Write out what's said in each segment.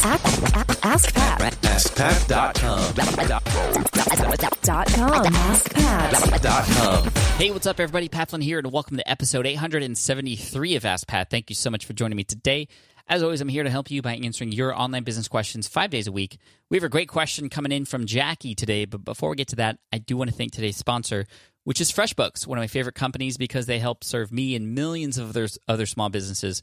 Ask, Pat. AskPat.com. Dot com. Ask Dot com. Hey, what's up, everybody? Pat Flynn here, and welcome to episode 873 of Ask Pat. Thank you so much for joining me today. As always, I'm here to help you by answering your online business questions five days a week. We have a great question coming in from Jackie today, but before we get to that, I do want to thank today's sponsor, which is FreshBooks, one of my favorite companies because they help serve me and millions of other, small businesses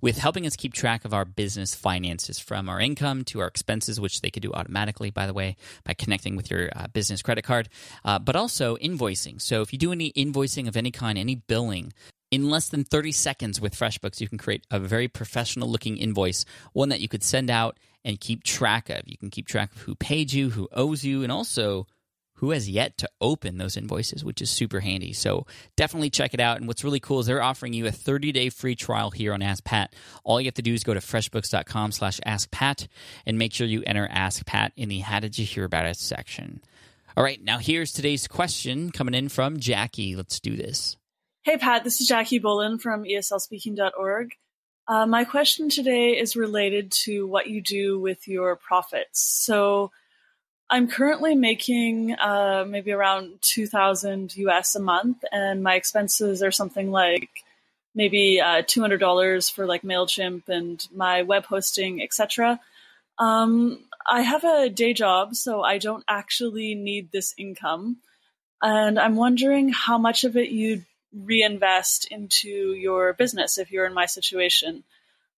with helping us keep track of our business finances from our income to our expenses, which they could do automatically, by the way, by connecting with your uh, business credit card, uh, but also invoicing. So if you do any invoicing of any kind, any billing, in less than 30 seconds with FreshBooks, you can create a very professional looking invoice, one that you could send out and keep track of. You can keep track of who paid you, who owes you, and also who has yet to open those invoices, which is super handy. So definitely check it out. And what's really cool is they're offering you a 30-day free trial here on Ask Pat. All you have to do is go to freshbooks.com slash askpat and make sure you enter Ask Pat in the How Did You Hear About It section. All right, now here's today's question coming in from Jackie. Let's do this. Hey, Pat, this is Jackie Bolen from ESLspeaking.org. Uh, my question today is related to what you do with your profits. So, I'm currently making uh, maybe around 2000 US a month, and my expenses are something like maybe uh, $200 for like MailChimp and my web hosting, etc. Um, I have a day job, so I don't actually need this income. And I'm wondering how much of it you reinvest into your business if you're in my situation.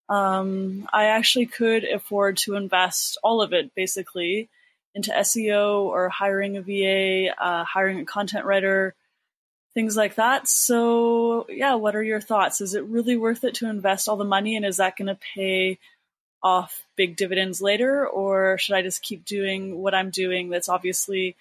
Um, I actually could afford to invest all of it basically into SEO or hiring a VA, uh, hiring a content writer, things like that. So, yeah, what are your thoughts? Is it really worth it to invest all the money and is that going to pay off big dividends later? Or should I just keep doing what I'm doing that's obviously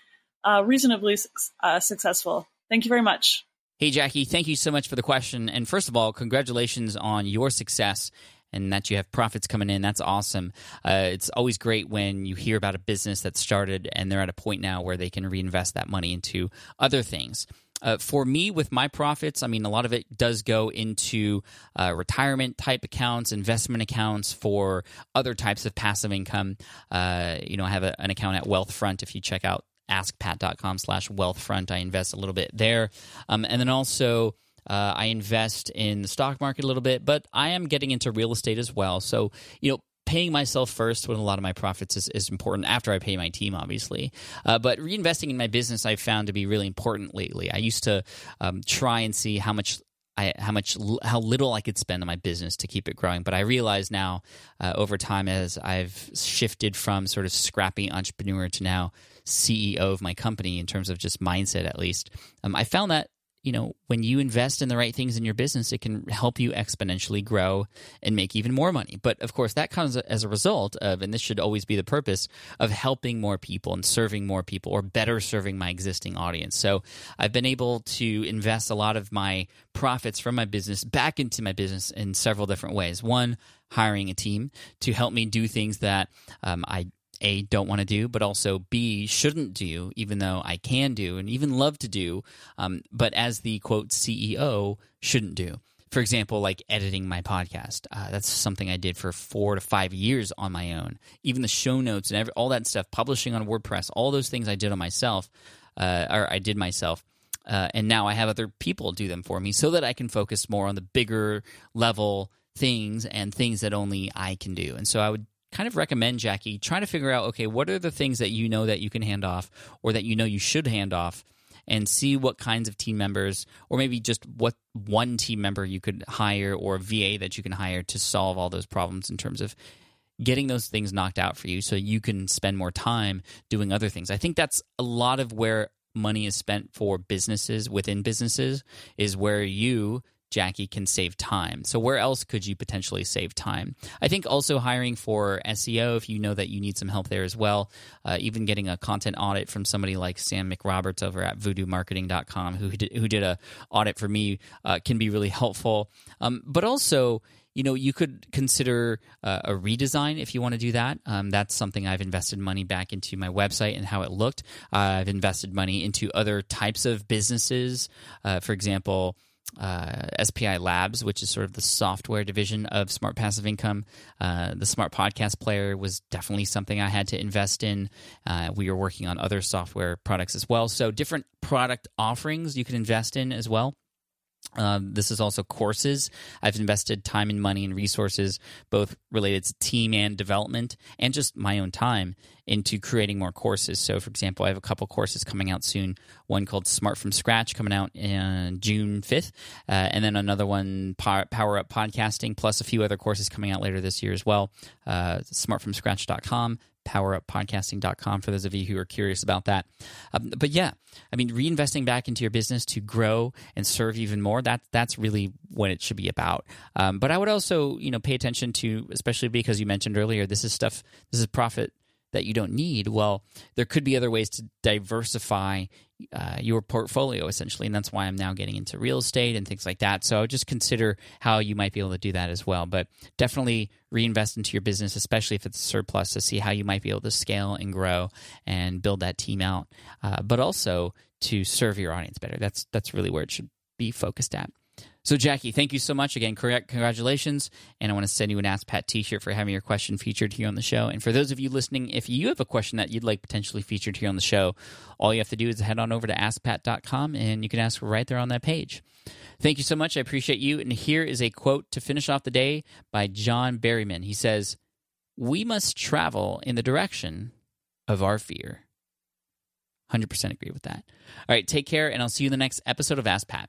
uh, reasonably uh, successful? Thank you very much. Hey, Jackie, thank you so much for the question. And first of all, congratulations on your success and that you have profits coming in. That's awesome. Uh, it's always great when you hear about a business that started and they're at a point now where they can reinvest that money into other things. Uh, for me, with my profits, I mean, a lot of it does go into uh, retirement type accounts, investment accounts for other types of passive income. Uh, you know, I have a, an account at Wealthfront. If you check out askpat.com slash wealthfront, I invest a little bit there. Um, and then also, uh, I invest in the stock market a little bit, but I am getting into real estate as well. So, you know, paying myself first when a lot of my profits is, is important after I pay my team, obviously. Uh, but reinvesting in my business I've found to be really important lately. I used to um, try and see how much I, how much how little I could spend on my business to keep it growing. But I realize now, uh, over time, as I've shifted from sort of scrappy entrepreneur to now CEO of my company in terms of just mindset, at least, um, I found that you know when you invest in the right things in your business it can help you exponentially grow and make even more money. But of course that comes as a result of and this should always be the purpose of helping more people and serving more people or better serving my existing audience. So i've been able to invest a lot of my profits from my business back into my business in several different ways. One hiring a team to help me do things that um, i a don't want to do, but also B shouldn't do, even though I can do and even love to do, um, but as the quote CEO shouldn't do. For example, like editing my podcast. Uh, that's something I did for four to five years on my own. Even the show notes and every, all that stuff, publishing on WordPress, all those things I did on myself, uh, or I did myself. Uh, and now I have other people do them for me so that I can focus more on the bigger level things and things that only I can do. And so I would kind of recommend Jackie try to figure out okay what are the things that you know that you can hand off or that you know you should hand off and see what kinds of team members or maybe just what one team member you could hire or VA that you can hire to solve all those problems in terms of getting those things knocked out for you so you can spend more time doing other things. I think that's a lot of where money is spent for businesses within businesses is where you Jackie can save time. So where else could you potentially save time? I think also hiring for SEO if you know that you need some help there as well. Uh, even getting a content audit from somebody like Sam McRoberts over at VuduMarketing.com who did, who did a audit for me uh, can be really helpful. Um, but also you know, you could consider uh, a redesign if you want to do that. Um, that's something I've invested money back into my website and how it looked. Uh, I've invested money into other types of businesses. Uh, for example, uh, SPI Labs, which is sort of the software division of Smart Passive Income. Uh, the Smart Podcast Player was definitely something I had to invest in. Uh, we were working on other software products as well. So, different product offerings you can invest in as well. Um, this is also courses. I've invested time and money and resources, both related to team and development, and just my own time into creating more courses. So, for example, I have a couple courses coming out soon. One called Smart from Scratch coming out in June 5th, uh, and then another one, Power Up Podcasting, plus a few other courses coming out later this year as well. Uh, smartfromscratch.com, poweruppodcasting.com for those of you who are curious about that. Um, but yeah, I mean, reinvesting back into your business to grow and serve even more, that, that's really what it should be about. Um, but I would also, you know, pay attention to, especially because you mentioned earlier, this is stuff, this is profit that you don't need, well, there could be other ways to diversify uh, your portfolio essentially. And that's why I'm now getting into real estate and things like that. So just consider how you might be able to do that as well. But definitely reinvest into your business, especially if it's surplus, to see how you might be able to scale and grow and build that team out. Uh, but also to serve your audience better. That's that's really where it should be focused at. So, Jackie, thank you so much again. Congratulations. And I want to send you an Ask Pat t shirt for having your question featured here on the show. And for those of you listening, if you have a question that you'd like potentially featured here on the show, all you have to do is head on over to askpat.com and you can ask right there on that page. Thank you so much. I appreciate you. And here is a quote to finish off the day by John Berryman. He says, We must travel in the direction of our fear. 100% agree with that. All right, take care, and I'll see you in the next episode of Ask Pat.